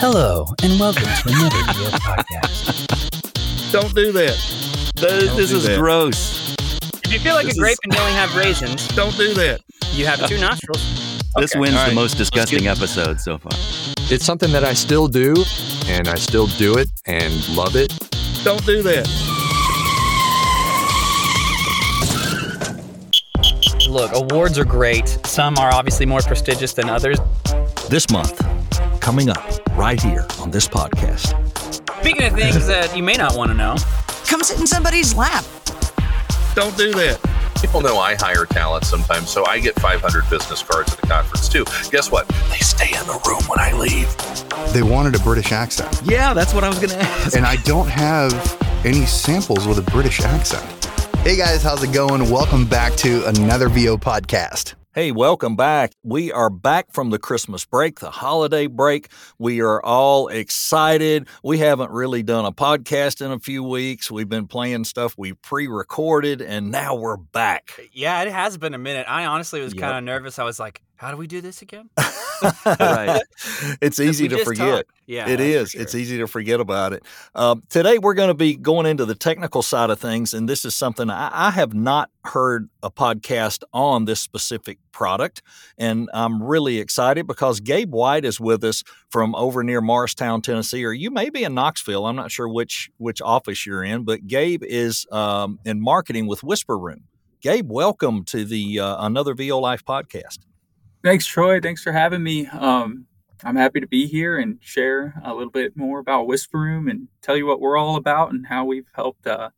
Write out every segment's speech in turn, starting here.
Hello, and welcome to another video podcast. Don't do that. This, Don't this do is that. gross. If you feel like This a grape is- and you only have raisins, Don't do that. you have two nostrils. This Okay, wins all the most disgusting episode so far. It's something that I still do, and I still do it and love it. Don't do that. Look, awards are great. Some are obviously more prestigious than others. this month, coming up right here on this podcast. Speaking of things that you may not want to know, Come sit in somebody's lap. Don't do that. People know I hire talent sometimes, so I get 500 business cards at the conference too. Guess what? They stay in the room when I leave. They wanted a British accent. Yeah, that's what I was going to ask. And I don't have any samples with a British accent. Hey guys, how's it going? Welcome back to another VO podcast. Hey, welcome back. We are back from the Christmas break, the holiday break. We are all excited. We haven't really done a podcast in a few weeks. We've been playing stuff we pre recorded, and now we're back. yeah, it has been a minute. I honestly was Yep. kind of nervous. I was like, how do we do this again? Right. It's 'Cause easy to forget. talked. Yeah, it that's for is. sure. It's easy to forget about it. Um, today, we're going to be going into the technical side of things, and this is something I, I have not heard a podcast on this specific product, and I'm really excited because Gabe White is with us from over near Morristown, Tennessee, or you may be in Knoxville. I'm not sure which which office you're in, but Gabe is um, in marketing with Whisper Room. Gabe, welcome to the uh, another VO Life podcast. Thanks, Troy. Thanks for having me. Um, I'm happy to be here and share a little bit more about Whisper Room and tell you what we're all about and how we've helped uh,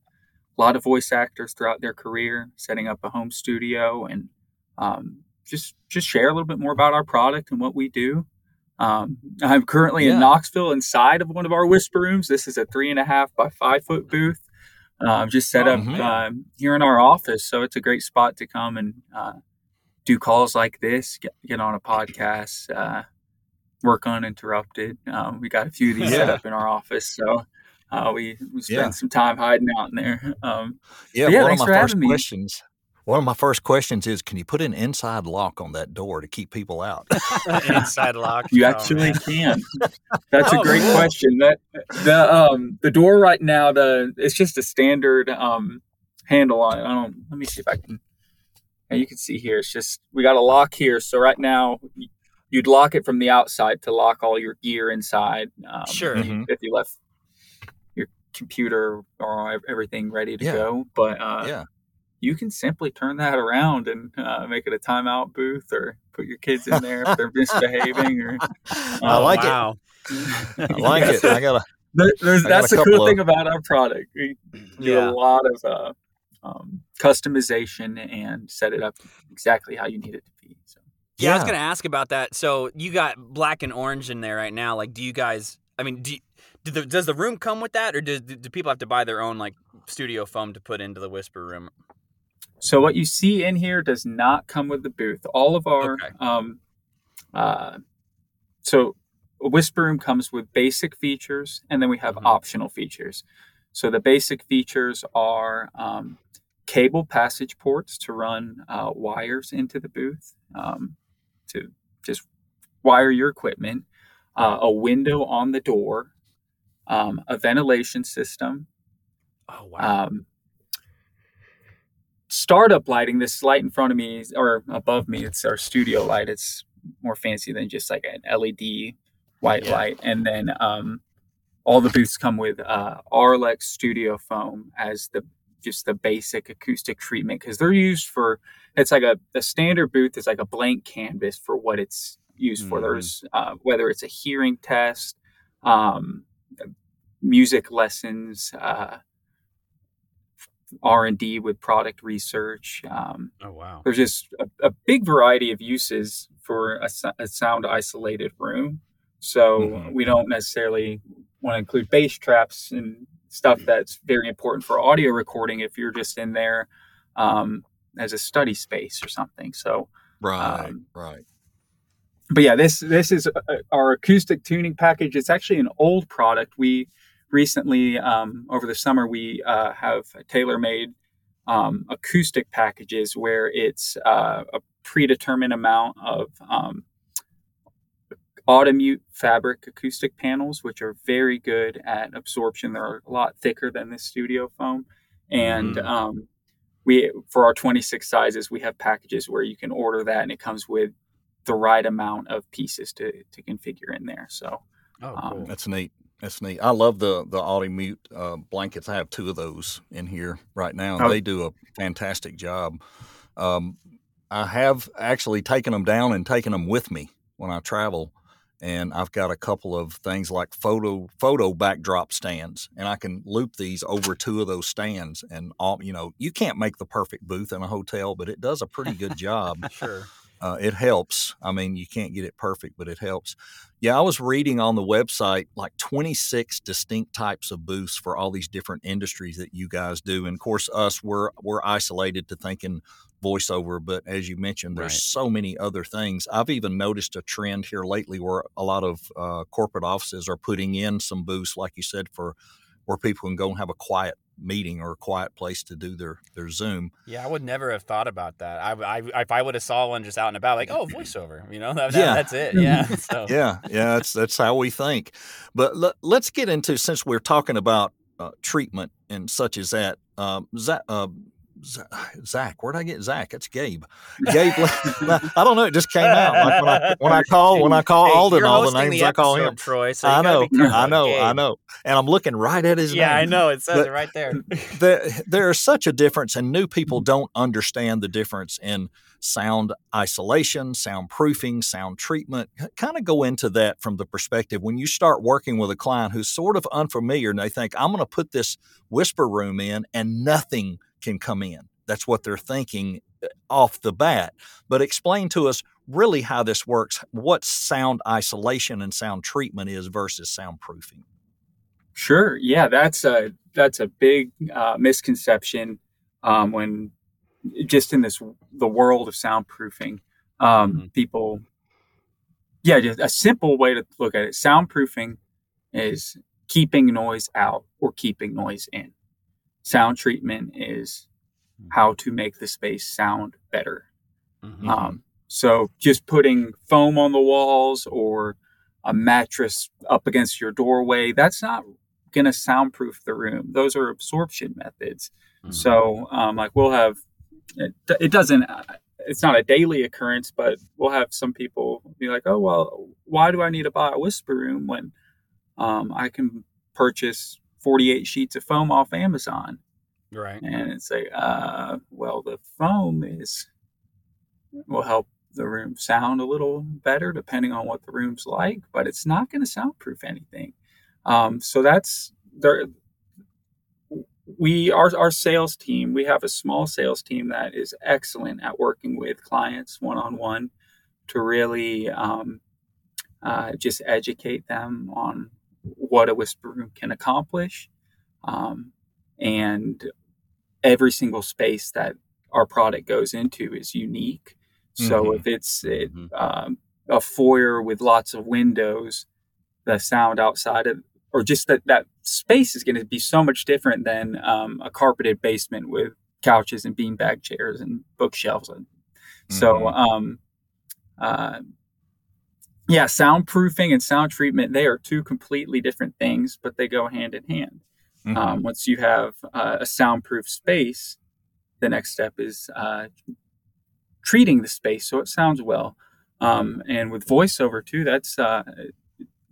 a lot of voice actors throughout their career, setting up a home studio and um, just just share a little bit more about our product and what we do. Um, I'm currently Yeah. in Knoxville inside of one of our Whisper Rooms. This is a three and a half by five foot booth. Um, just set Oh, up mhm. um, here in our office, so it's a great spot to come and uh, do calls like this, get, get on a podcast, uh, work uninterrupted. Um, we got a few of these set up in our office, so uh, we, we spend Yeah. some time hiding out in there. Um, Yeah, yeah, one of my for first having me. questions. One of my first questions is, can you put an inside lock on that door to keep people out? Inside lock. you Oh, actually man. can. That's Oh, a great cool. question. That the um the door right now the it's just a standard um handle on it. I don't. Let me see if I can. Yeah, you can see here. It's just we got a lock here. So right now you'd lock it from the outside to lock all your gear inside. Um, Sure. if you- If you left your computer or everything ready to Yeah. go, but uh, Yeah. you can simply turn that around and uh, make it a timeout booth or put your kids in there if they're misbehaving or I like wow. it. I like it. I got to. There- there's, I got that's a the cool of- thing about our product. We do Yeah. a lot of uh, um, customization and set it up exactly how you need it to be. So Yeah, I was gonna ask about that. So you got black and orange in there right now. Like, do you guys? I mean, do, you, do the, does the room come with that, or do, do people have to buy their own like studio foam to put into the whisper room? So what you see in here does not come with the booth. All of our Okay. um, uh, so a whisper room comes with basic features, and then we have Mhm. optional features. So the basic features are um, cable passage ports to run uh, wires into the booth um, to just wire your equipment, uh, a window on the door, um, a ventilation system, Oh wow. um, startup lighting. This light in front of me is- or above me, it's our studio light. It's more fancy than just like an LED white Yeah. light. And then um, all the booths come with uh, Auralex Studio Foam as the just the basic acoustic treatment because they're used for it's like a the standard booth is like a blank canvas for what it's used for. Mhm. There's uh, whether it's a hearing test, um, music lessons, uh, R and D with product research. Um, oh wow. there's just a, a big variety of uses for a, a sound isolated room. So Mhm. we don't necessarily want to include bass traps and stuff that's very important for audio recording if you're just in there um, as a study space or something. So Right. Um, right. but yeah, this this is uh, our acoustic tuning package. It's actually an old product. We recently um, over the summer we uh, have tailor made um, acoustic packages where it's uh, a predetermined amount of um, Audimute fabric acoustic panels, which are very good at absorption. They're a lot thicker than this studio foam, and Mm. um, we for our 26 sizes we have packages where you can order that, and it comes with the right amount of pieces to to configure in there. So Oh, Um. That's neat. That's neat. I love the the Audimute uh, blankets. I have two of those in here right now. and Oh. They do a fantastic job. Um, I have actually taken them down and taken them with me when I travel, and I've got a couple of things like photo photo backdrop stands, and I can loop these over two of those stands. And all you know, you can't make the perfect booth in a hotel, but it does a pretty good job Sure. Uh, it helps. I mean, you can't get it perfect, but it helps. Yeah, I was reading on the website like 26 distinct types of booths for all these different industries that you guys do. And of course, us we're we're isolated to thinking voiceover, but as you mentioned, there's Right. so many other things. I've even noticed a trend here lately where a lot of uh, corporate offices are putting in some booths, like you said, for where people can go and have a quiet meeting or a quiet place to do their their Zoom. Yeah, I would never have thought about that. I, I if I would have saw one just out and about, like, oh, voiceover, you know, that, that- Yeah. that's it. Yeah. So yeah, yeah, that's that's how we think. But let, let's get into since we're talking about uh, treatment and such as that. Um, Zach, uh, Z- Zach, where'd I get Zach? It's Gabe. Gabe, I don't know. It just came out. Like when I when I call when I call Hey, Alden, all the names I call him. Troy. So I know, I know, I know, and I'm looking right at his name. Yeah, I know. It says But- it right there. there, there is such a difference, and new people mm-hmm. don't understand the difference in sound isolation, sound proofing, sound treatment. Kind of go into that from the perspective when you start working with a client who's sort of unfamiliar and they think, I'm going to put this whisper room in and nothing can come in. That's what they're thinking uh, off the bat. But explain to us really how this works, what sound isolation and sound treatment is versus soundproofing. Sure. Yeah, that's a that's a big uh, misconception um, when just in this the world of soundproofing. Um, Mm-hmm. People, yeah, just a simple way to look at it. Soundproofing is keeping noise out or keeping noise in. Sound treatment is Mm-hmm. how to make the space sound better. Mhm. Um, so just putting foam on the walls or a mattress up against your doorway, that's not going to soundproof the room. Those are absorption methods. Mhm. So, um, like we'll have, it, it doesn't, it's not a daily occurrence, but we'll have some people be like, oh, well, why do I need to buy a whisper room when um, I can purchase 48 sheets of foam off Amazon? right. and it's like, uh, well, the foam is will help the room sound a little better depending on what the room's like, but it's not going to soundproof anything. Um, so that's there. We our our sales team. We have a small sales team that is excellent at working with clients one on one to really um, uh, just educate them on what a whisper room can accomplish. Um, and every single space that our product goes into is unique. So Mhm. if it's it, Mhm. um, a foyer with lots of windows, the sound outside of or just that that space is going to be so much different than um, a carpeted basement with couches and beanbag chairs and bookshelves. And so, Mhm. um, uh, yeah, soundproofing and sound treatment they are two completely different things, but they go hand in hand. Mhm. Um, once you have uh, a soundproof space, the next step is uh, treating the space so it sounds well. Um, and with voiceover too, that's uh,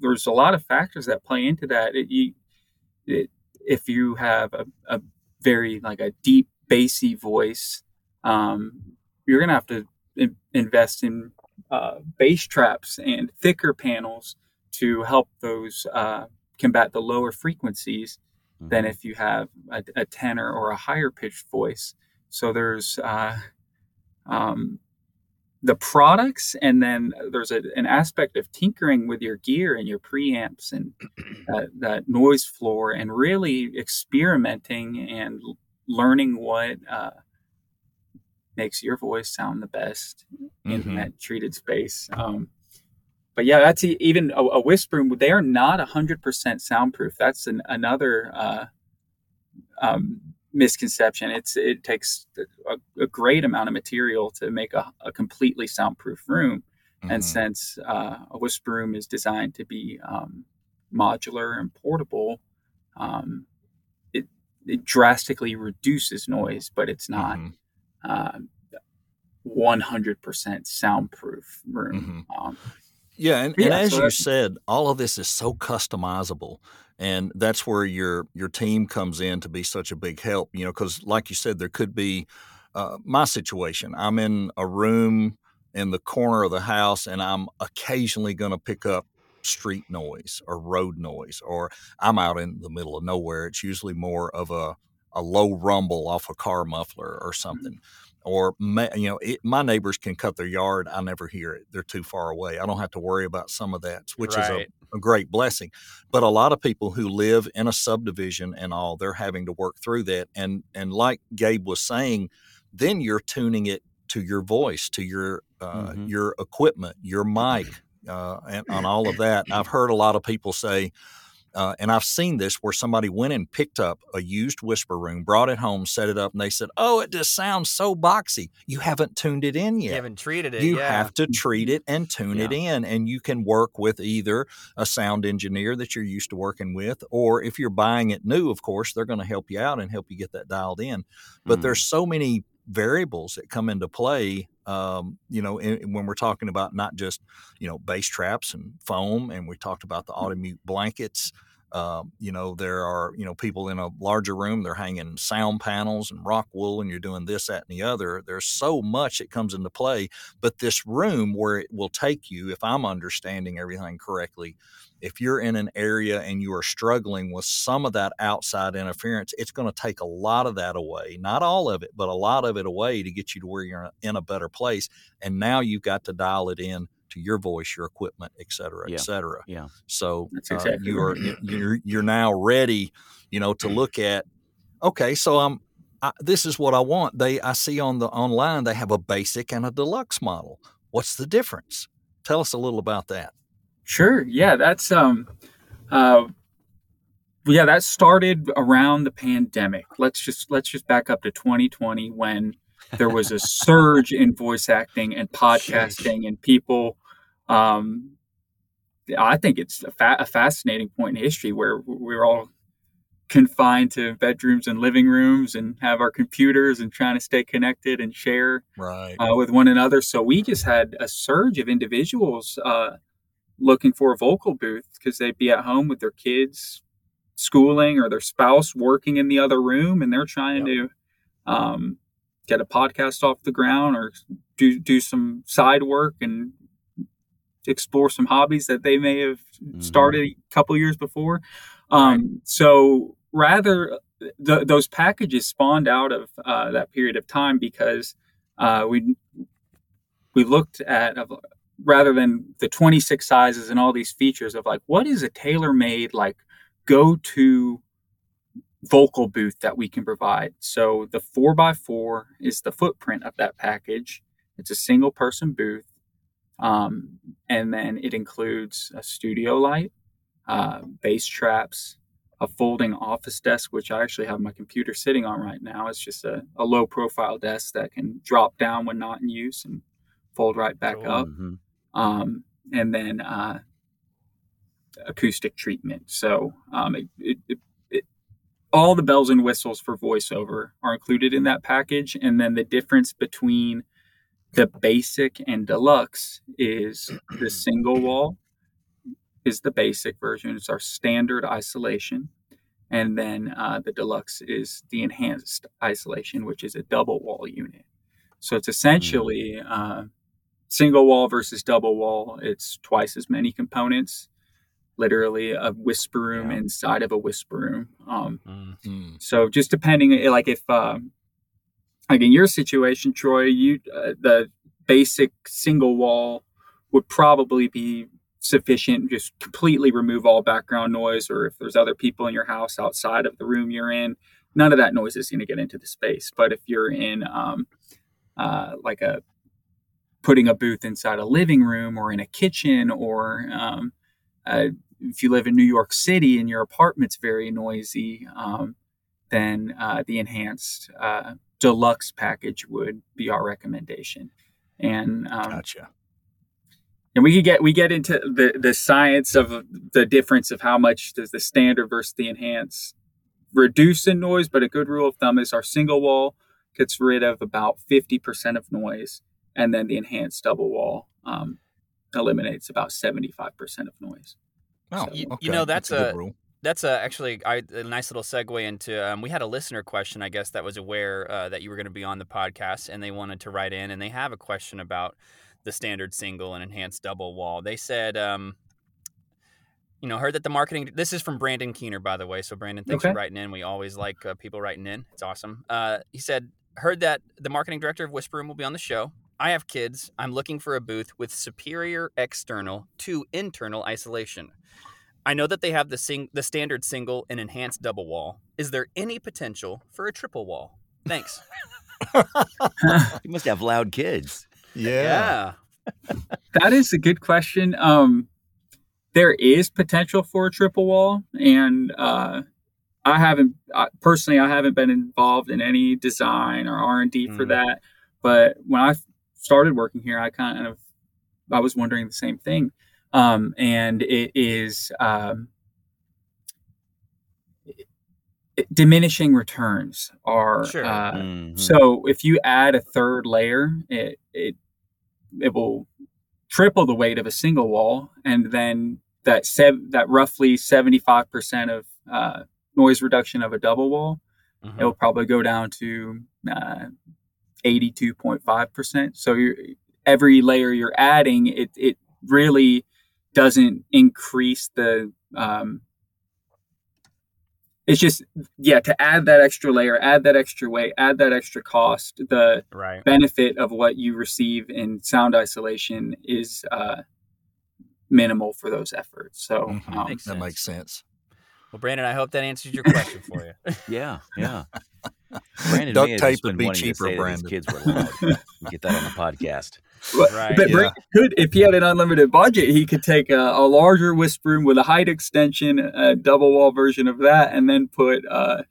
there's a lot of factors that play into that. It, you, it, if you have a, a very like a deep bassy voice, um, you're gonna have to in- invest in uh, bass traps and thicker panels to help those uh, combat the lower frequencies than if you have a, a tenor or a higher pitched voice. So there's uh, um, the products, and then there's a, an aspect of tinkering with your gear and your preamps and uh, that noise floor, and really experimenting and learning what uh, makes your voice sound the best in Mhm. that treated space. Um, but yeah, that's even a, a whisper room. They are not hundred percent soundproof. That's an, another uh, um, misconception. It's it takes a, a great amount of material to make a, a completely soundproof room, And Mhm. since uh, a whisper room is designed to be um, modular and portable, um, it, it drastically reduces noise, but it's not Mhm. Uh, 100% soundproof room. Um, Yeah, and, Yeah, and as so you said, all of this is so customizable, and that's where your your team comes in to be such a big help. You know, because like you said, there could be uh, my situation. I'm in a room in the corner of the house, and I'm occasionally going to pick up street noise or road noise, or I'm out in the middle of nowhere. It's usually more of a a low rumble off a car muffler or something. Or you know, it, my neighbors can cut their yard. I never hear it; they're too far away. I don't have to worry about some of that, which is a, a great blessing. But a lot of people who live in a subdivision and all, they're having to work through that. And and like Gabe was saying, then you're tuning it to your voice, to your uh, Mhm. your equipment, your mic, uh, and on all of that. I've heard a lot of people say, uh, and I've seen this where somebody went and picked up a used whisper room, brought it home, set it up, and they said, "Oh, it just sounds so boxy. You haven't tuned it in You yet. haven't treated it. You yeah. have to treat it and tune it in, and you can work with either a sound engineer that you're used to working with, or if you're buying it new, of course, they're going to help you out and help you get that dialed in. But Mm. there's so many variables that come into play. Um, you know, in, when we're talking about not just you know bass traps and foam, and we talked about the Audimute blankets. Um, you know, there are you know people in a larger room. They're hanging sound panels and rock wool, and you're doing this, that, and the other. There's so much that comes into play. But this room, where it will take you, if I'm understanding everything correctly, if you're in an area and you are struggling with some of that outside interference, it's going to take a lot of that away. Not all of it, but a lot of it away to get you to where you're in a better place. And now you've got to dial it in to your voice, your equipment, et cetera, Yeah. et cetera. Yeah. So That's uh, exactly you are right. you're you're now ready, you know, to look at. Okay, so I'm. I, this is what I want. They I see on the online they have a basic and a deluxe model. What's the difference? Tell us a little about that. Sure. Yeah, that's um uh yeah, that started around the pandemic. Let's just let's just back up to 2020 when there was a surge in voice acting and podcasting and people um I think it's a, fa- a fascinating point in history where we're all confined to bedrooms and living rooms and have our computers and trying to stay connected and share Right. uh, with one another. So we just had a surge of individuals uh, looking for a vocal booth because they'd be at home with their kids schooling or their spouse working in the other room, and they're trying to um, get a podcast off the ground or do do some side work and explore some hobbies that they may have started a couple years before. Um, So rather, th- those packages spawned out of uh, that period of time because uh, we we looked at of rather than the 26 sizes and all these features of like what is a tailor-made like go to vocal booth that we can provide? So the 4x4 is the footprint of that package. It's a single person booth um, and then it includes a studio light uh, bass traps a folding office desk which i actually have my computer sitting on right now it's just a, a low profile desk that can drop down when not in use and fold right back up Mhm. um, and then uh, acoustic treatment. So um, it, it, it, it, all the bells and whistles for voiceover are included in that package, and then the difference between the basic and deluxe is the single wall is the basic version. It's our standard isolation. And then uh, the deluxe is the enhanced isolation, which is a double wall unit. So it's essentially uh, single wall versus double wall. It's twice as many components, literally a whisper room inside of a whisper room. Um, Mm. so just depending, like if, um, like in your situation, Troy, you uh, the basic single wall would probably be sufficient. Just completely remove all background noise, or if there's other people in your house outside of the room you're in, none of that noise is going to get into the space. But if you're in um, uh, like a putting a booth inside a living room or in a kitchen or um, uh, if you live in New York City and your apartment's very noisy, um, then uh, the enhanced uh, deluxe package would be our recommendation. And um, Gotcha. and we could get we get into the the science of the difference of how much does the standard versus the enhanced reduce in noise. But a good rule of thumb is our single wall gets rid of about fifty percent of noise, and then the enhanced double wall um, eliminates about seventy five percent of noise. Oh, You- you okay. know, that's a good a- rule. That's uh, actually I, a nice little segue into. Um, we had a listener question, I guess, that was aware uh, that you were going to be on the podcast, and they wanted to write in, and they have a question about the standard single and enhanced double wall. They said, um, you know, heard that the marketing. This is from Brandon Keener, by the way. So Brandon, thanks Okay. for writing in. We always like uh, people writing in. It's awesome. Uh, he said, heard that the marketing director of Whisper Room will be on the show. I have kids. I'm looking for a booth with superior external to internal isolation. I know that they have the sing- the standard single and enhanced double wall. Is there any potential for a triple wall? Thanks. You must have loud kids. Yeah. That is a good question. Um, there is potential for a triple wall, and uh, I haven't I, personally. I haven't been involved in any design or R and D for Mm. that. But when I started working here, I kind of I was wondering the same thing. Um, and it is um, diminishing returns are Sure. uh, Mhm. so if you add a third layer, it it it will triple the weight of a single wall, and then that sev- that roughly seventy five percent of uh, noise reduction of a double wall, it will probably go down to uh, eighty two point five percent. So you're, every layer you're adding, it it really doesn't increase the um, it's just yeah to add that extra layer add that extra weight add that extra cost the Right. benefit of what you receive in sound isolation is uh, minimal for those efforts so Mhm. um, Makes that makes sense. Well, Brandon, I hope that answers your question for you. Yeah, yeah. Brandon Duct may have tape just would been be wanting to cheaper, say that Brandon. His kids were loud. We get that on the podcast. but, Right, but yeah. Brandon could if he had an unlimited budget he could take a, a larger whisper room with a height extension a double wall version of that and then put uh,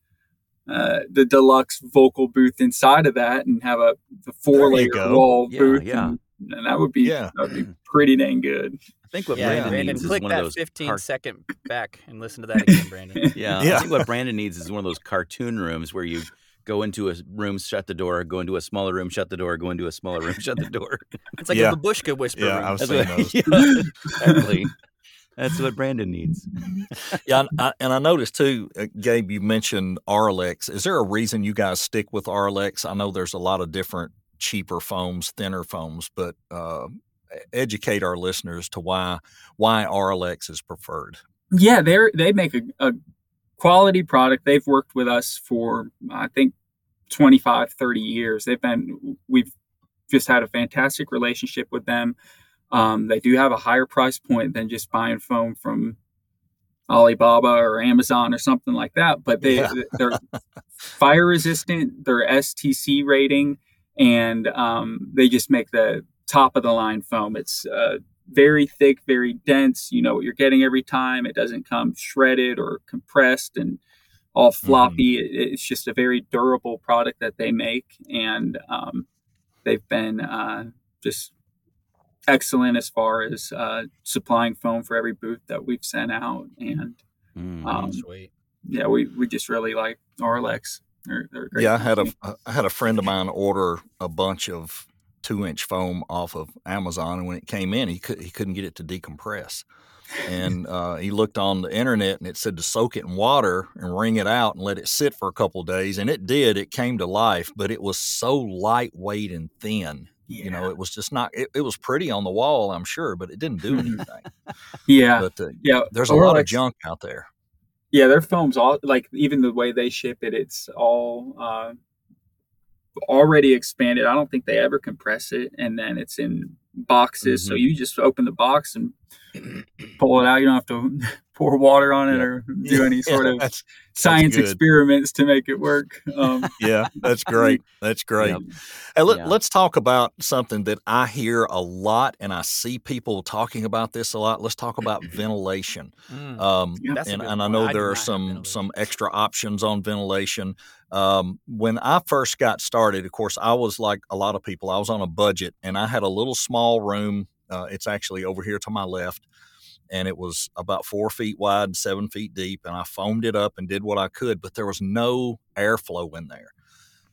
uh, the deluxe vocal booth inside of that and have a the four layer go. wall Yeah, booth yeah. And, and that would be Yeah. that would be pretty dang good I think what yeah, Brandon, Brandon, needs is click one of that those 15 car- second back and listen to that again, Brandon. Yeah, Yeah. I think what Brandon needs is one of those cartoon rooms where you go into a room, shut the door, go into a smaller room, shut the door, go into a smaller room, shut the door. It's like Yeah. a babushka whisper Yeah, room. I was That's saying what, those. yeah, exactly. That's what Brandon needs. Yeah, and I, and I noticed too, uh, Gabe. You mentioned Auralex. Is there a reason you guys stick with Auralex? I know there's a lot of different cheaper foams, thinner foams, but uh, educate our listeners to why why Auralex is preferred. Yeah, they're they make a, a quality product. They've worked with us for I think 25, 30 years. They've been we've just had a fantastic relationship with them. Um, they do have a higher price point than just buying foam from Alibaba or Amazon or something like that. But they Yeah. they're fire resistant. They're STC rating, and um, they just make the top of the line foam. It's uh, very thick, very dense. You know what you're getting every time. It doesn't come shredded or compressed and all floppy. It, it's just a very durable product that they make, and um, they've been uh, just excellent as far as uh, supplying foam for every booth that we've sent out. And Mm. um, Sweet. yeah, we, we just really like Auralex. They're, they're great Yeah, I had a I had a friend of mine order a bunch of two inch foam off of Amazon, and when it came in, he could he couldn't get it to decompress. And uh, he looked on the internet, and it said to soak it in water and wring it out and let it sit for a couple days, and it did. It came to life, but it was so lightweight and thin. You know, it was just not. It, it was pretty on the wall, I'm sure, but it didn't do anything. yeah, but uh, yeah. there's a lot of junk out there. Yeah, their foam's all like even the way they ship it, it's all uh, already expanded. I don't think they ever compress it, and then it's in boxes. So Mhm. you just open the box and pull it out. You don't have to pour water on it Yeah. or do any sort Yeah, of that's science good. experiments to make it work. Um, yeah, that's great. That's great. Yep. Hey, let, Yeah. let's talk about something that I hear a lot, and I see people talking about this a lot. Let's talk about ventilation. Mm. Um, Yeah. That's a and, and I point. know I there are some some extra options on ventilation. Um, when I first got started, of course, I was like a lot of people. I was on a budget, and I had a little small room Uh, it's actually over here to my left, and it was about four feet wide, and seven feet deep, and I foamed it up and did what I could, but there was no airflow in there.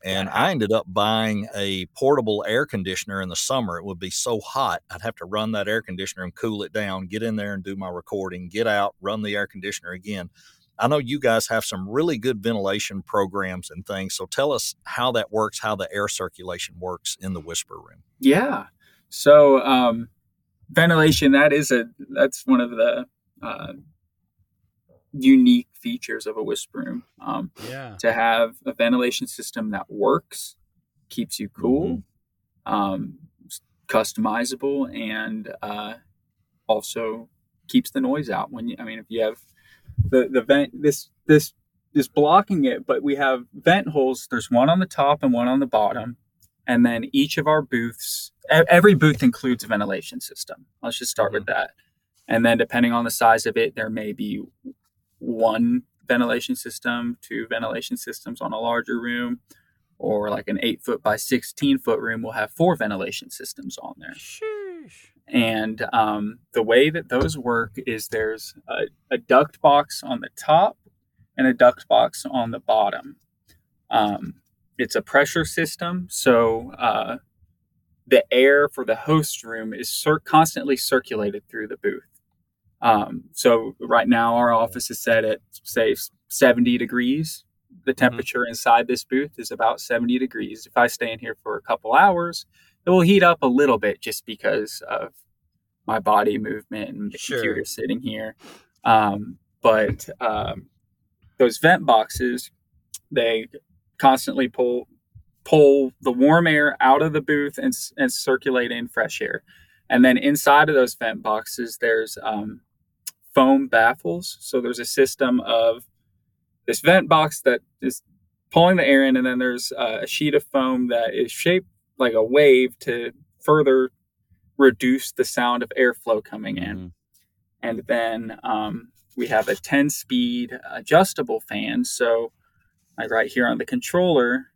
And I ended up buying a portable air conditioner in the summer. It would be so hot, I'd have to run that air conditioner and cool it down, get in there and do my recording, get out, run the air conditioner again. I know you guys have some really good ventilation programs and things. So tell us how that works, how the air circulation works in the whisper room. Yeah. So um, ventilation that is a that's one of the uh, unique features of a whisper room. Um, Yeah. to have a ventilation system that works, keeps you cool, um, customizable, and uh, also keeps the noise out. When you, I mean, if you have the the vent, this this is blocking it, but we have vent holes. There's one on the top and one on the bottom, and then each of our booths, every booth includes a ventilation system. Let's just start with that, and then depending on the size of it, there may be one ventilation system, two ventilation systems on a larger room, or like an eight foot by 16 foot room will have four ventilation systems on there. And um, the way that those work is there's a, a duct box on the top and a duct box on the bottom. Um, it's a pressure system, so uh, the air for the host room is cir- constantly circulated through the booth. Um, so right now our office is set at say 70 degrees. The temperature inside this booth is about 70 degrees. If I stay in here for a couple hours, it will heat up a little bit just because of my body movement and the Sure. computer sitting here. Um, but um, those vent boxes, they constantly pull pull the warm air out of the booth and, and circulate in fresh air. And then inside of those vent boxes, there's um, foam baffles. So there's a system of this vent box that is pulling the air in, and then there's uh, a sheet of foam that is shaped like a wave to further reduce the sound of airflow coming in. And then um, we have a 10 speed adjustable fan. So, like right here on the controller,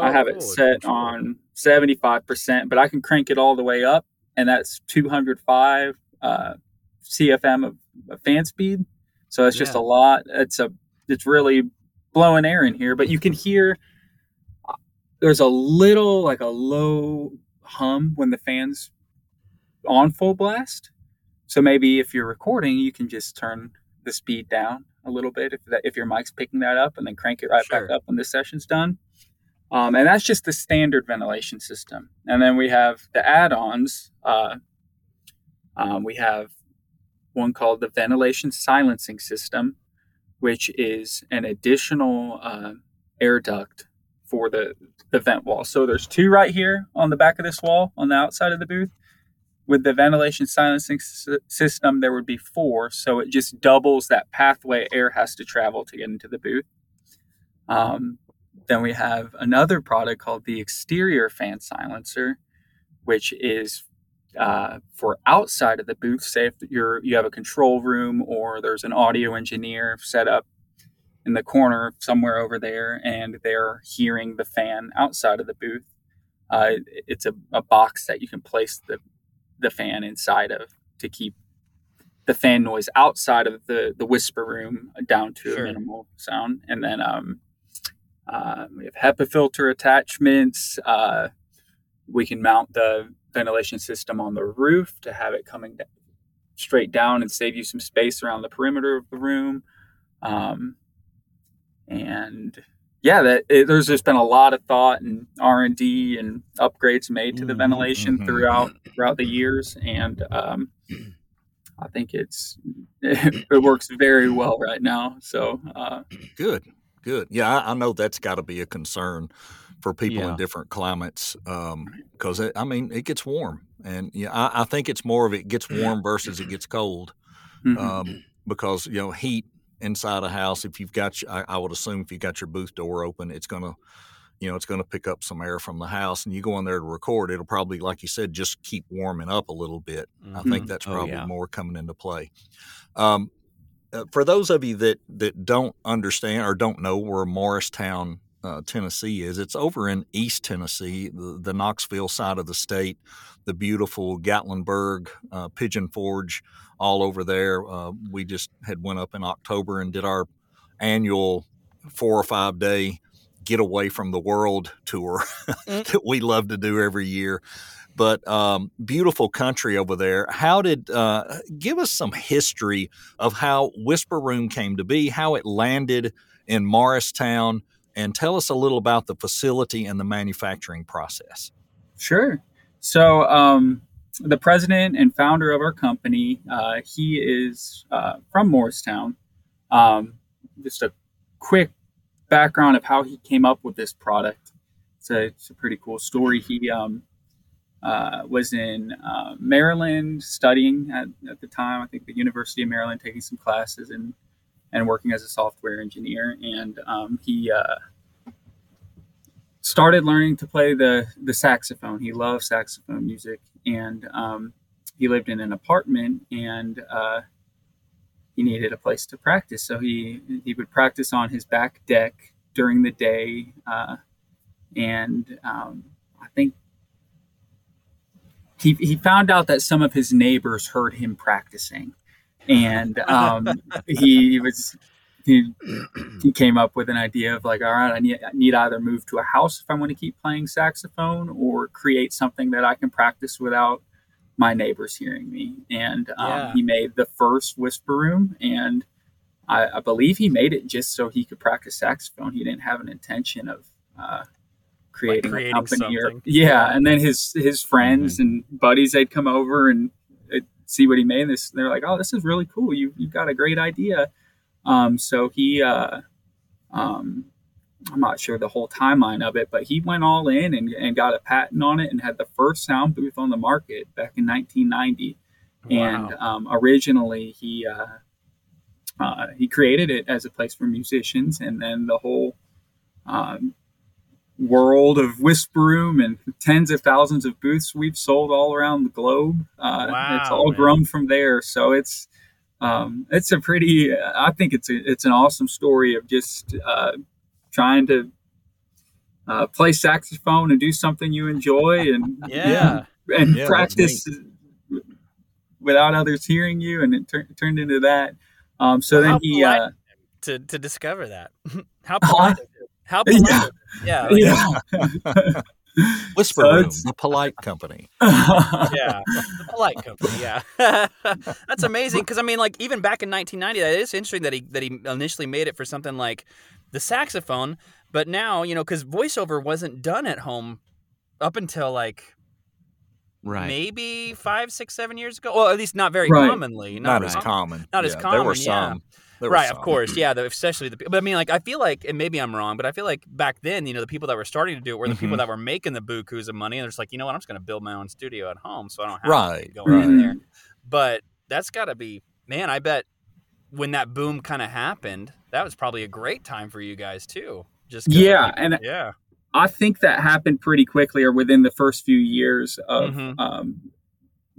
I have Oh, it a set on 75%, but I can crank it all the way up, and that's 205 uh, CFM of, of fan speed. So it's just Yeah. a lot. It's a it's really blowing air in here, but you can hear uh, there's a little like a low hum when the fans on full blast. So maybe if you're recording, you can just turn the speed down a little bit if that if your mic's picking that up, and then crank it right back up when this session's done. Um, and that's just the standard ventilation system. And then we have the add-ons. Uh, um, we have one called the ventilation silencing system, which is an additional uh, air duct for the the vent wall. So there's two right here on the back of this wall on the outside of the booth. With the ventilation silencing s- system, there would be four, so it just doubles that pathway air has to travel to get into the booth. Um, then we have another product called the exterior fan silencer, which is uh, for outside of the booth. Say if you're you have a control room or there's an audio engineer set up in the corner somewhere over there, and they're hearing the fan outside of the booth. Uh, it's a, a box that you can place the the fan inside of to keep the fan noise outside of the the whisper room down to Sure. a minimal sound. And then um, uh, we have HEPA filter attachments. Uh, we can mount the ventilation system on the roof to have it coming straight down and save you some space around the perimeter of the room. Um, and yeah, that it, there's just been a lot of thought and R and D and upgrades made to the Mhm, ventilation mhm. throughout throughout the years, and um, I think it's it works very well right now. So uh, Good, good. Yeah, I, I know that's got to be a concern for people Yeah. in different climates because it I mean it gets warm, and yeah, I, I think it's more of it gets warm versus it gets cold um, because you know heat inside a house. If you've got, I, I would assume if you got your booth door open, it's gonna, you know, it's gonna pick up some air from the house, and you go in there to record, it'll probably, like you said, just keep warming up a little bit. I think Mhm. that's Oh, probably yeah. more coming into play. Um, uh, for those of you that that don't understand or don't know, we're Morristown uh, Tennessee is. It's over in East Tennessee, the, the Knoxville side of the state, the beautiful Gatlinburg, uh, Pigeon Forge, all over there. Uh, we just had went up in October and did our annual four or five day get away from the world tour that we love to do every year. But um, beautiful country over there. How did uh, give us some history of how Whisper Room came to be, how it landed in Morristown, and tell us a little about the facility and the manufacturing process. Sure. So, um, the president and founder of our company, uh, he is uh, from Morristown. Um, just a quick background of how he came up with this product. It's a, it's a pretty cool story. He um, uh, was in uh, Maryland studying at, at the time, I think the University of Maryland, taking some classes and, and working as a software engineer. And um, he uh, started learning to play the, the saxophone. He loved saxophone music. And um, he lived in an apartment and uh, he needed a place to practice. So he he would practice on his back deck during the day, uh, and um, I think he he found out that some of his neighbors heard him practicing, and um, he was. He, he came up with an idea of like, all right, I need, I need either move to a house if I want to keep playing saxophone or create something that I can practice without my neighbors hearing me. And um, Yeah. he made the first whisper room, and I, I believe he made it just so he could practice saxophone. He didn't have an intention of uh, creating, creating a company or something. yeah. And then his his friends and buddies they'd come over and see what he made. And this they're like, oh, this is really cool. You you've got a great idea. Um, so he. Uh, um, I'm not sure the whole timeline of it, but he went all in and, and got a patent on it and had the first sound booth on the market back in 1990. And um, originally, he uh, uh, he created it as a place for musicians, and then the whole um, world of Whisper Room and tens of thousands of booths we've sold all around the globe. Uh, it's all man. grown from there. So it's um, it's a pretty. I think it's a, it's an awesome story of just uh, trying to uh, play saxophone and do something you enjoy and Yeah. and Yeah, practice without others hearing you, and it tur- turned into that. Um, so Well, then he, uh, to to discover that. How polite. of him. How polite. Yeah. of. Yeah. like, yeah, Whisper So Room, the polite company. yeah, the polite company. Yeah, that's amazing. Because I mean, like even back in 1990, that is interesting that he that he initially made it for something like the saxophone, but now you know because voiceover wasn't done at home up until like Right. maybe five, six, seven years ago. Well, at least not very Right. commonly. Not, Not, as common. not as common. There were common, yeah. Some. There were right, of course, yeah. The, especially the, but I mean, like, I feel like, and maybe I'm wrong, but I feel like back then, you know, the people that were starting to do it were the people Mhm. that were making the bukus of money, and they're just like, you know what, I'm just going to build my own studio at home, so I don't have Right. to go in there. But that's got to be, man. I bet when that boom kind of happened, that was probably a great time for you guys too. Just Yeah, people- and- yeah, I think that happened pretty quickly, or within the first few years of Mhm. um,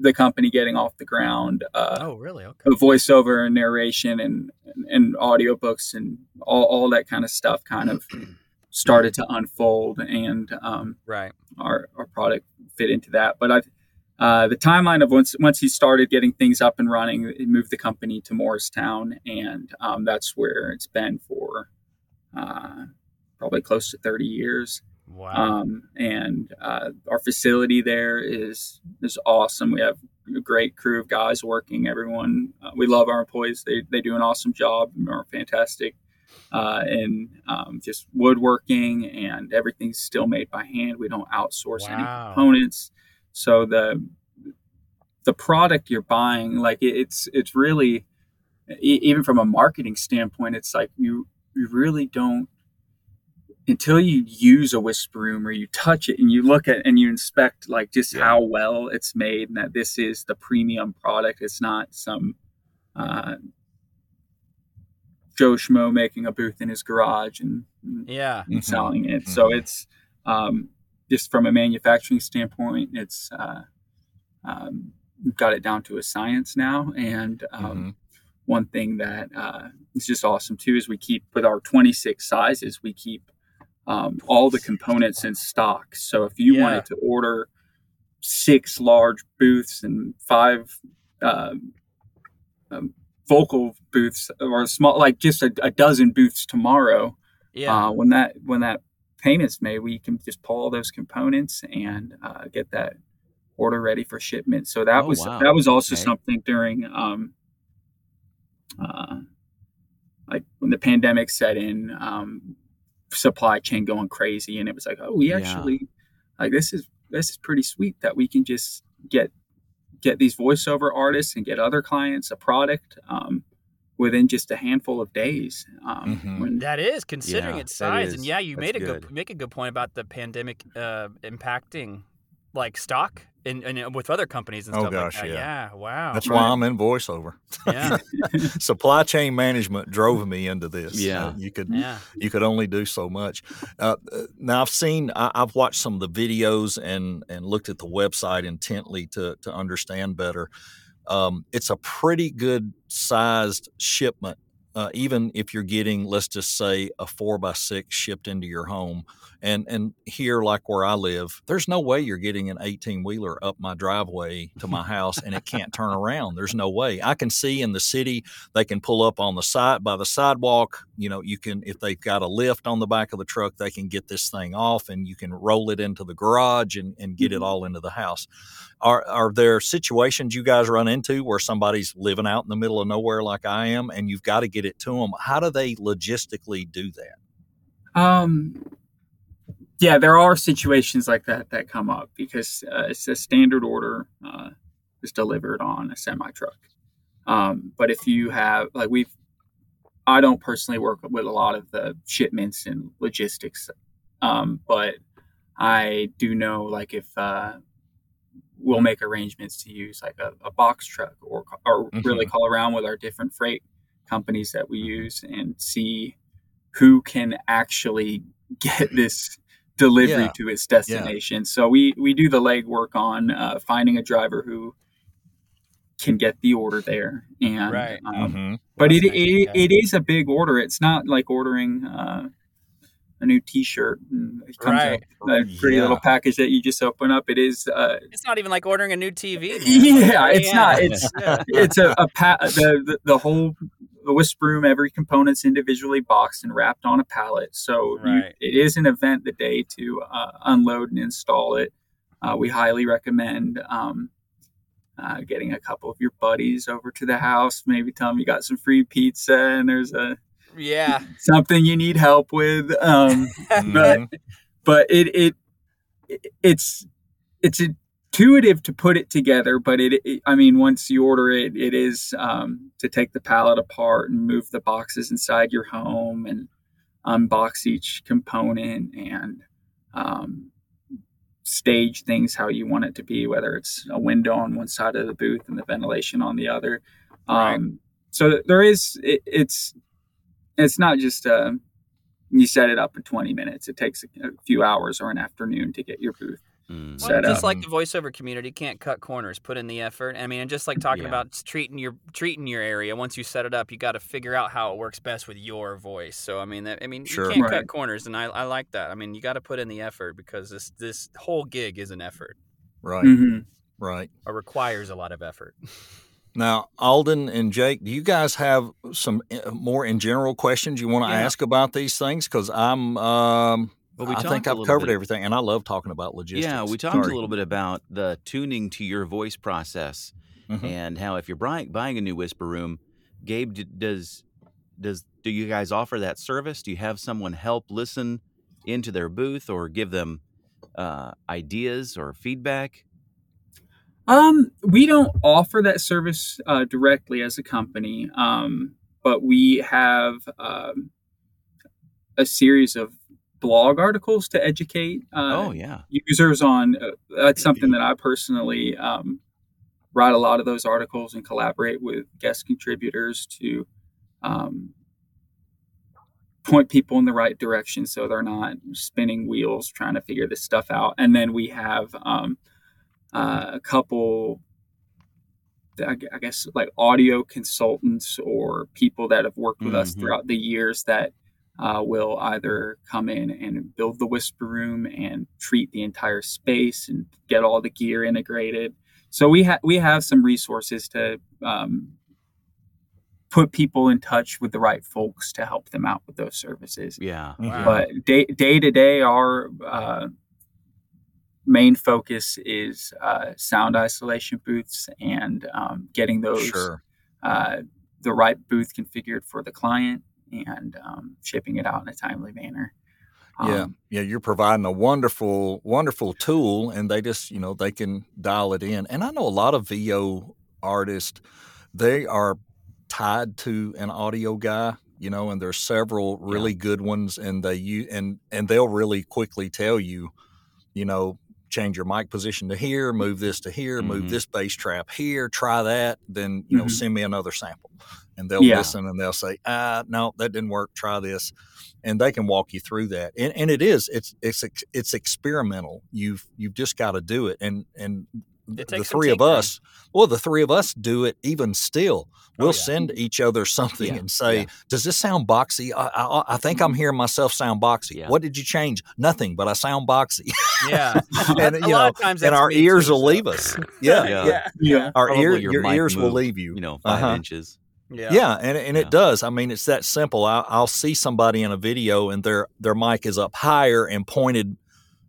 the company getting off the ground. Uh, oh, really? Okay. voiceover and narration and and audiobooks and all, all that kind of stuff kind of started to unfold and um, Right. our, our product fit into that but i uh, the timeline of once once he started getting things up and running he moved the company to morristown and um, that's where it's been for uh, probably close to 30 years Wow. um, and uh, our facility there is is awesome. We have a great crew of guys working. Everyone, uh, we love our employees. They they do an awesome job and are fantastic. Uh, and um, just woodworking and everything's still made by hand. We don't outsource any components. So the the product you're buying, like it, it's it's really even from a marketing standpoint, it's like you you really don't until you use a whisper room or you touch it and you look at and you inspect like just Yeah. how well it's made and that this is the premium product it's not some uh, joe schmo making a booth in his garage and, and yeah. Mhm. selling it so Mhm. it's um, just from a manufacturing standpoint it's uh, um, got it down to a science now and um, Mhm. one thing that uh, is just awesome too is we keep with our 26 sizes we keep um, all the components in stock. So if you Yeah. wanted to order six large booths and five um, um, vocal booths or small, like just a, a dozen booths tomorrow, Yeah. uh, when that when that payment's made, we can just pull all those components and uh, get that order ready for shipment. So that Oh, was wow. that was also Okay. something during um, uh, like when the pandemic set in, um, supply chain going crazy, and it was like, oh, we Yeah. actually like this is this is pretty sweet that we can just get get these voiceover artists and get other clients a product. Um, within just a handful of days. Um, Mhm. when That is considering Yeah, its size, and yeah, you That's made a good. good. make a good point about the pandemic uh, impacting like stock and, and with other companies and Oh, stuff gosh, like that. yeah. Yeah, wow. That's why I'm in voiceover. yeah, Supply chain management drove me into this. Yeah. Uh, you could yeah. you could only do so much. Uh, uh, now I've seen, I, I've watched some of the videos and and looked at the website intently to to understand better. Um, it's a pretty good sized shipment, uh, even if you're getting, let's just say, a four by six shipped into your home. And and here, like where I live, there's no way you're getting an 18 wheeler up my driveway to my house and it can't turn around. There's no way. I can see in the city they can pull up on the side by the sidewalk. You know, you can if they've got a lift on the back of the truck, they can get this thing off and you can roll it into the garage and, and get it all into the house. Are are there situations you guys run into where somebody's living out in the middle of nowhere like I am and you've got to get it to them? How do they logistically do that? Um, yeah, there are situations like that that come up because uh, it's a standard order uh, is delivered on a semi truck. Um, but if you have like we've, I don't personally work with a lot of the shipments and logistics, um, but I do know like if uh, we'll make arrangements to use like a, a box truck or or really call around with our different freight companies that we use and see who can actually get this delivery Yeah. to its destination. So we we do the legwork on uh, finding a driver who can get the order there, and Right. um, Mm-hmm. but it, nice, it, yeah. it is a big order. It's not like ordering uh, a new T-shirt. And it comes Right. out a pretty Yeah. little package that you just open up. It is. Uh, It's not even like ordering a new TV. man. yeah, it's not. It's it's a, a pa- the, the the whole the whisper room. Every component's individually boxed and wrapped on a pallet. So you, it is an event the day to uh, unload and install it. Uh, we highly recommend. Um, uh, getting a couple of your buddies over to the house, maybe tell them you got some free pizza and there's a yeah. something you need help with. Um, but but it, it it it's it's intuitive to put it together. But it, it I mean, once you order it, it is um, to take the pallet apart and move the boxes inside your home and unbox each component and um, stage things how you want it to be, whether it's a window on one side of the booth and the ventilation on the other. Right. Um, so there is it, it's it's not just uh, you set it up in 20 minutes. It takes a, a few hours or an afternoon to get your booth Mm. Well, just like the voiceover community can't cut corners, put in the effort. I mean, and just like talking Yeah. about treating your treating your area. Once you set it up, you got to figure out how it works best with your voice. So I mean, that, I mean, Sure. you can't Right. cut corners, and I, I like that. I mean, you got to put in the effort because this this whole gig is an effort Right, Mhm. right. or requires a lot of effort. Now, Alden and Jake, do you guys have some uh, more in general questions you want to Yeah. ask about these things? Because I'm, um, Well, we I think I've covered bit- everything, and I love talking about logistics. Yeah, we talked Sorry. a little bit about the tuning to your voice process Mhm. and how if you're buying buying a new whisper room, Gabe, d- does does do you guys offer that service? Do you have someone help listen into their booth or give them uh, ideas or feedback? Um, we don't offer that service uh, directly as a company, um, but we have um, a series of blog articles to educate uh, oh yeah, users on. Uh, that's something that I personally um, write a lot of those articles and collaborate with guest contributors to um, point people in the right direction so they're not spinning wheels trying to figure this stuff out. And then we have um, uh, a couple, I guess, like audio consultants or people that have worked with us Mhm. throughout the years that uh, will either come in and build the whisper room and treat the entire space and get all the gear integrated. So we have we have some resources to um, put people in touch with the right folks to help them out with those services. Yeah. Wow. But day day to day, our uh, main focus is uh, sound isolation booths and um, getting those Sure. uh, the right booth configured for the client and um, shipping it out in a timely manner. Yeah, Um, yeah, you're providing a wonderful, wonderful tool, and they just, you know, they can dial it in. And I know a lot of VO artists, they are tied to an audio guy, you know, and there's several really good ones, and they you and and they'll really quickly tell you, you know, change your mic position to here, move this to here, move Mhm. this bass trap here, try that, then you know, Mhm. send me another sample, and they'll Yeah. listen and they'll say, ah, no, that didn't work. Try this and they can walk you through that. And, and it is, it's, it's, it's experimental. You've you've just got to do it. And and the three of tinkering. us, well, the three of us do it even still. We'll yeah. send each other something Yeah, and say, yeah. "Does this sound boxy? I, I, I think I'm hearing myself sound boxy. Yeah. What did you change? Nothing, but I sound boxy." Yeah. and a you lot know, of times and our ears too, will so- leave us. Yeah, Yeah. yeah. Yeah. our Probably ear, your your mic ears will leave you. You know, 5 Uh-huh. inches. Yeah. Yeah, and and Yeah. it does. I mean, it's that simple. I, I'll see somebody in a video and their their mic is up higher and pointed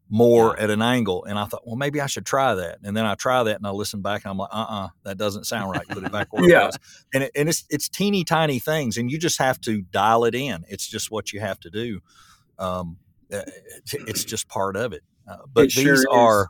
more Yeah. at an angle, and I thought, well, maybe I should try that. And then I try that, and I listen back, and I'm like, uh, uh that doesn't sound right. Put it back where Yeah. it was. And it, and it's it's teeny tiny things, and you just have to dial it in. It's just what you have to do. Um, uh, it's, it's just part of it. Uh, but It these is. are,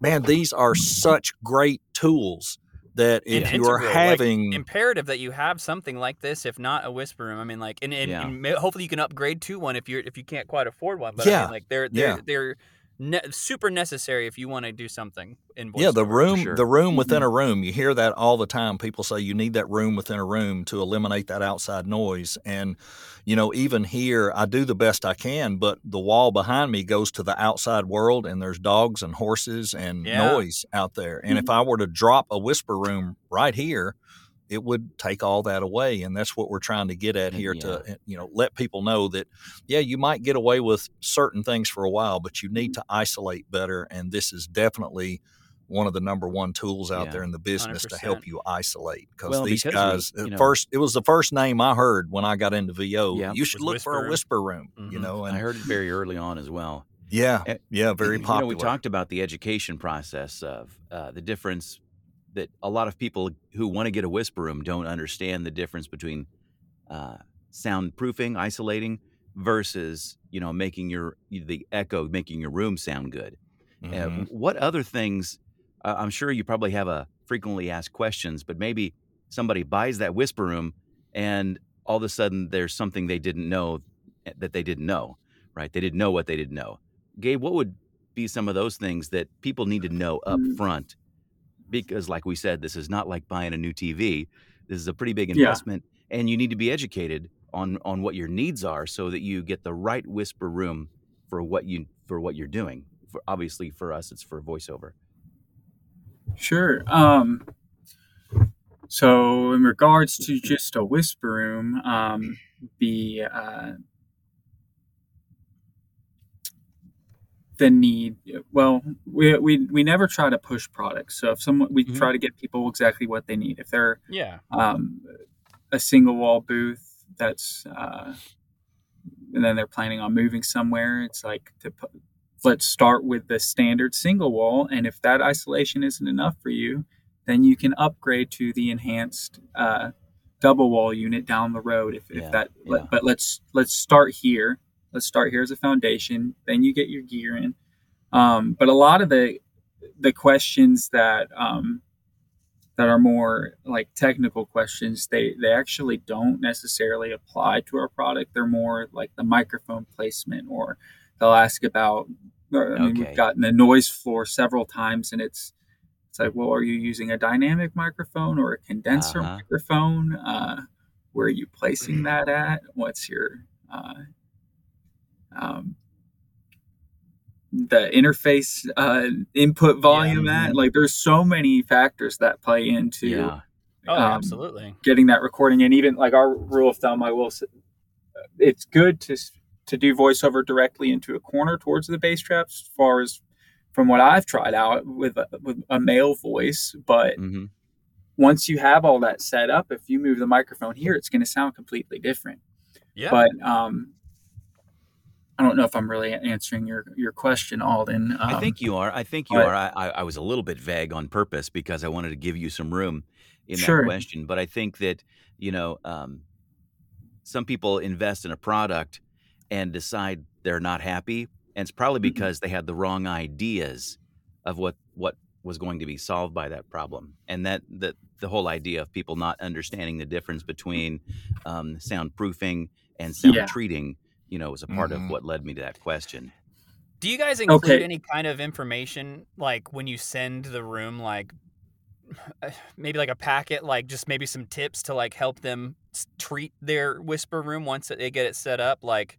man, these are such great tools that if And you are integral, like, having imperative that you have something like this, if not a whisper room. I mean, like, and, and, Yeah. and ma- hopefully you can upgrade to one if you're if you can't quite afford one. But I Yeah. mean, like they're they're Yeah. they're ne- super necessary if you want to do something in voiceover. Yeah, the room, sure. the room within mm-hmm. a room. You hear that all the time. People say you need that room within a room to eliminate that outside noise. And you know, even here, I do the best I can, but the wall behind me goes to the outside world, and there's dogs and horses and Yeah. noise out there. And if mm-hmm. I were to drop a whisper room right here, it would take all that away and that's what we're trying to get at here to eh, you know let people know that yeah you might get away with certain things for a while but you need to isolate better and this is definitely one of the number one tools out Yeah. there in the business to 100%. help you isolate because Well, these because guys we- you know- first it was the first name I heard when I got into VO. Yeah. You should look Whisper for a whisper room, you Mhm. know, I heard it very early on as well. yeah, Eh, yeah, very You popular. know, we talked about the education process of uh, the difference that a lot of people who want to get a whisper room don't understand the difference between uh, soundproofing, isolating, versus you know making your the echo, making your room sound good. Uh, Mhm. what other things? Uh, I'm sure you probably have a frequently asked questions, but maybe somebody buys that whisper room and all of a sudden there's something they didn't know eh, that they didn't know, right? They didn't know what they didn't know. Gabe, what would be some of those things that people need to know up Mm. front? Because, like we said, this is not like buying a new TV. This is a pretty big Yeah. investment, and you need to be educated on on what your needs are so that you get the right whisper room for what you for what you're doing. For obviously, for us, it's for voiceover. Sure. Um, so, in regards to just a whisper room, um, the uh, the need. Well, we, we we never try to push products. So, if someone we Mhm. try to get people exactly what they need. If they're Yeah. um, a single wall booth that's uh, and then they're planning on moving somewhere it's like to put, let's start with the standard single wall and if that isolation isn't enough for you then you can upgrade to the enhanced uh, double wall unit down the road if, Yeah, if that yeah. but let's let's start here let's start here as a foundation then you get your gear in um, but a lot of the the questions that um, that are more like technical questions they they actually don't necessarily apply to our product they're more like the microphone placement or they'll ask about or, i mean Okay. we've gotten the noise floor several times and it's it's like well are you using a dynamic microphone or a condenser Uh-huh. microphone uh, where are you placing that at what's your uh, um, the interface uh, input volume at like there's so many factors that play into Yeah, Oh, um, absolutely. getting that recording. And even like our rule of thumb i will s- it's good to to do voiceover directly into a corner towards the bass traps as far as from what I've tried out with a, with a male voice but hmm once you have all that set up if you move the microphone here it's going to sound completely different. Yeah. but um I don't know if I'm really answering your your question Alden um, I think you are. I think you but- are. I, I, I was a little bit vague on purpose because I wanted to give you some room in Sure. that question. But I think that you know, um, some people invest in a product and decide they're not happy, and it's probably Mhm. because they had the wrong ideas of what what was going to be solved by that problem, and that that the whole idea of people not understanding the difference between um, soundproofing and sound Yeah. treating, you know, was a part Mhm. of what led me to that question. Do you guys include Okay. any kind of information like when you send the room like maybe like a packet like just maybe some tips to like help them treat their whisper room once that they get it set up like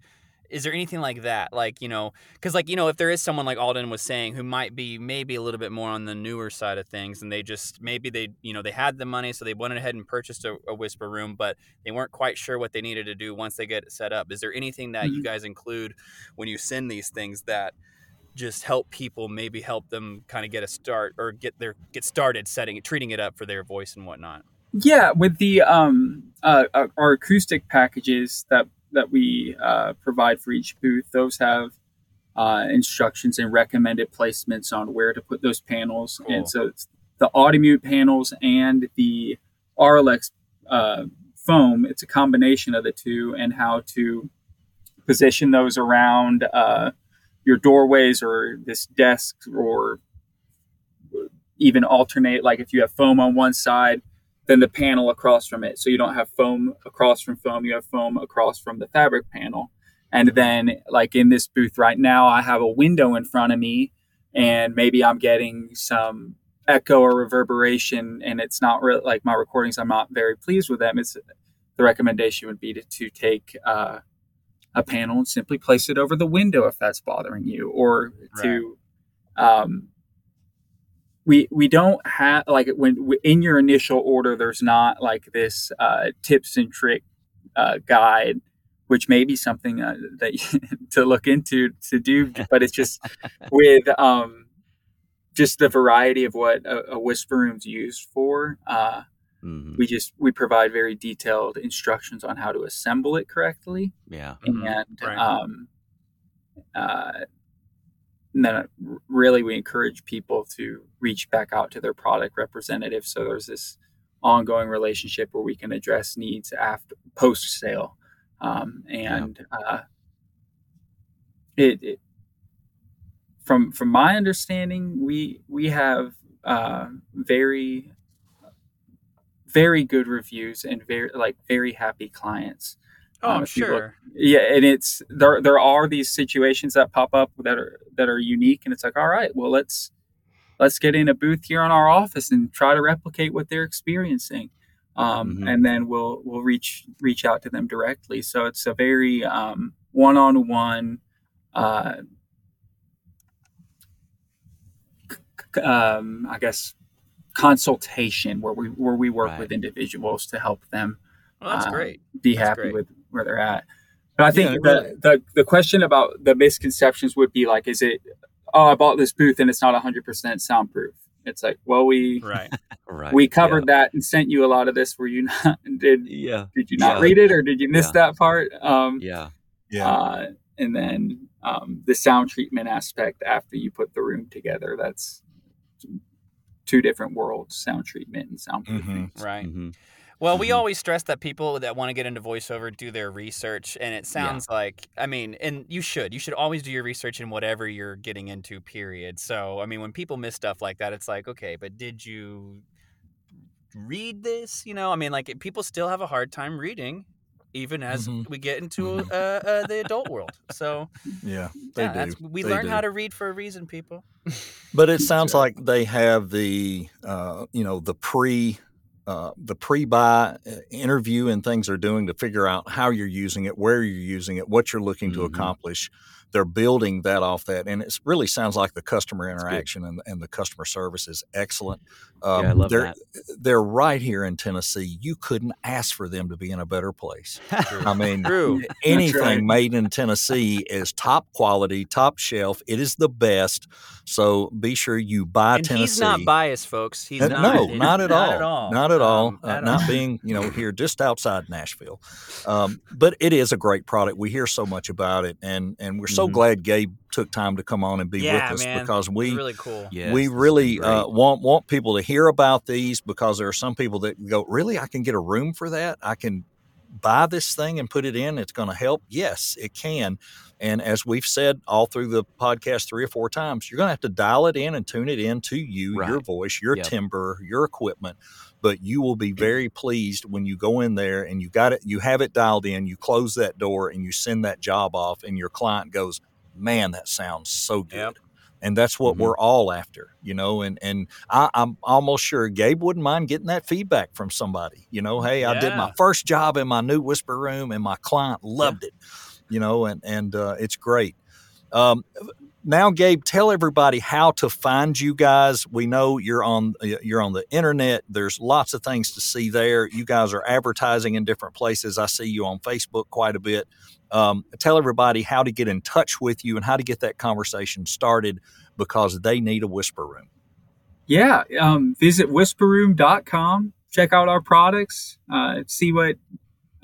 is there anything like that? Like you know because like you know if there is someone like alden was saying who might be maybe a little bit more on the newer side of things and they just maybe they you know they had the money so they went ahead and purchased a, a whisper room but they weren't quite sure what they needed to do once they get it set up. Is there anything that you Mhm. guys include when you send these things that just help people maybe help them kind of get a start or get their get started setting treating it up for their voice and whatnot? Yeah, with the um uh, uh, our acoustic packages that that we uh, provide for each booth, those have uh, instructions and recommended placements on where to put those panels. Cool. And so it's the Audimute panels and the Auralex uh, foam. It's a combination of the two, and how to position those around uh, your doorways or this desk, or even alternate. Like if you have foam on one side then the panel across from it. So you don't have foam across from foam, you have foam across from the fabric panel. And then, like in this booth right now, I have a window in front of me, and maybe I'm getting some echo or reverberation, and it's not really like my recordings. I'm not very pleased with them. It's the recommendation would be to, to take uh, a panel and simply place it over the window if that's bothering you, or to um, we we don't have like when in your initial order there's not like this uh, tips and trick uh, guide which may be something uh, that you, to look into to do but it's just with um just the variety of what a, a whisper room's used for uh hmm we just we provide very detailed instructions on how to assemble it correctly Yeah. Mhm. and Right. um, uh, and then really we encourage people to reach back out to their product representative. So there's this ongoing relationship where we can address needs after post sale um, and uh, it, it from from my understanding we we have uh, very very good reviews and very like very happy clients oh i'm sure yeah and it's there there are these situations that pop up that are that are unique and it's like all right well let's let's get in a booth here in our office and try to replicate what they're experiencing um, Mhm. and then we'll we'll reach reach out to them directly so it's a very um, one-on-one uh, c- um, i guess consultation where we where we work Right. with individuals to help them well that's uh, great be That's happy great. with where they're at. But I think Yeah, the, the the question about the misconceptions would be like, is it, oh, I bought this booth and it's not 100% soundproof. It's like, well, we right Right. we covered that and sent you a lot of this. Were you not did Yeah. did you not Yeah. read it or did you miss Yeah. that part? Um, Yeah. Yeah. uh, and then um, the sound treatment aspect after you put the room together. That's two different worlds: sound treatment and soundproofing. Mhm. right hmm Well, we Mhm. always stress that people that want to get into voiceover do their research, and it sounds like, I mean, and you should. You should always do your research in whatever you're getting into, period. So, I mean, when people miss stuff like that, it's like, okay, but did you read this? You know, I mean, like, people still have a hard time reading, even as Mhm. we get into uh, uh, the adult world. So, Yeah, they yeah, we They learn do. how to read for a reason, people. But it sounds like they have the, uh, you know, the pre uh, the pre-buy uh, interview and things they're doing to figure out how you're using it, where you're using it, what you're looking to Mhm. accomplish. They're building that off that, and it really sounds like the customer interaction and, and the customer service is excellent. Um, yeah, I love they're, that. They're right here in Tennessee. You couldn't ask for them to be in a better place. I mean, True. anything right. made in Tennessee is top quality, top shelf. It is the best. So be sure you buy and Tennessee. he's not biased, folks. He's Uh, not. no, not at all. not at all. Not at all. Um, Uh, at not all. being, you know, here just outside Nashville. Um, but it is a great product. We hear so much about it, and and we're so Mhm. glad Gabe took time to come on and be yeah, with us man. because we really cool. Yes, we this has been really uh, want want people to hear about these because there are some people that go, really, I can get a room for that. I can buy this thing and put it in. It's going to help. Yes, it can. And as we've said all through the podcast three or four times, you're going to have to dial it in and tune it in to you, your voice, your Yep. timber, your equipment. But you will be very pleased when you go in there and you got it, you have it dialed in, you close that door and you send that job off, and your client goes, Man, that sounds so good Yep. and that's what Mhm. we're all after, you know. And and I, I'm almost sure Gabe wouldn't mind getting that feedback from somebody, you know. Hey, I did my first job in my new whisper room, and my client loved it, you know, and and uh, it's great. Um, now, Gabe, tell everybody how to find you guys. We know you're on you're on the internet. There's lots of things to see there. You guys are advertising in different places. I see you on Facebook quite a bit. Um, tell everybody how to get in touch with you and how to get that conversation started because they need a whisper room. Yeah, um, visit whisperroom.com. Check out our products. Uh, see what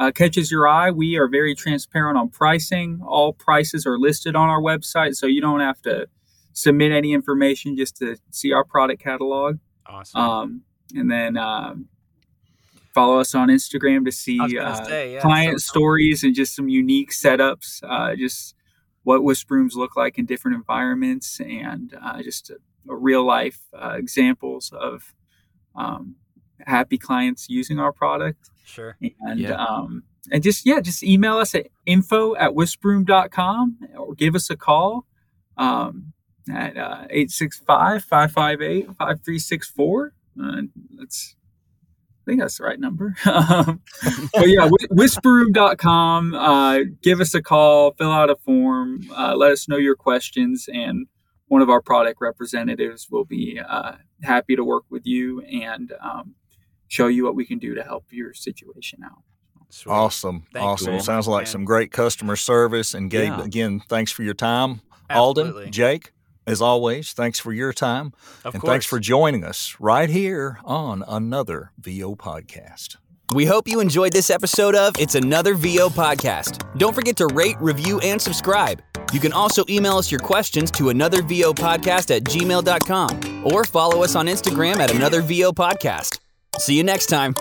uh, catches your eye. We are very transparent on pricing. All prices are listed on our website, so you don't have to submit any information just to see our product catalog. Awesome. Um, and then um, follow us on Instagram to see I was gonna uh, say, yeah, client so- stories and just some unique setups. Uh, just what whisper rooms look like in different environments, and uh, just a, a real life uh, examples of um, happy clients using our product. Sure. And Yeah. um, and just yeah, just email us at info at whisperroom.com or give us a call um, at uh, 865-558-5364. Uh, that's I think that's the right number. um, but yeah, whi- whisperroom.com. Uh, give us a call, fill out a form, uh, let us know your questions, and one of our product representatives will be uh, happy to work with you and um, show you what we can do to help your situation out. Sweet. Awesome. Thank awesome. man. Sounds like Man. some great customer service. And Gabe, Yeah. again, thanks for your time. Absolutely. Alden, Jake, as always, thanks for your time. Of and course. thanks for joining us right here on another VO podcast. We hope you enjoyed this episode of It's Another VO Podcast. Don't forget to rate, review, and subscribe. You can also email us your questions to anothervopodcast at gmail.com or follow us on Instagram at Another VO Podcast. See you next time.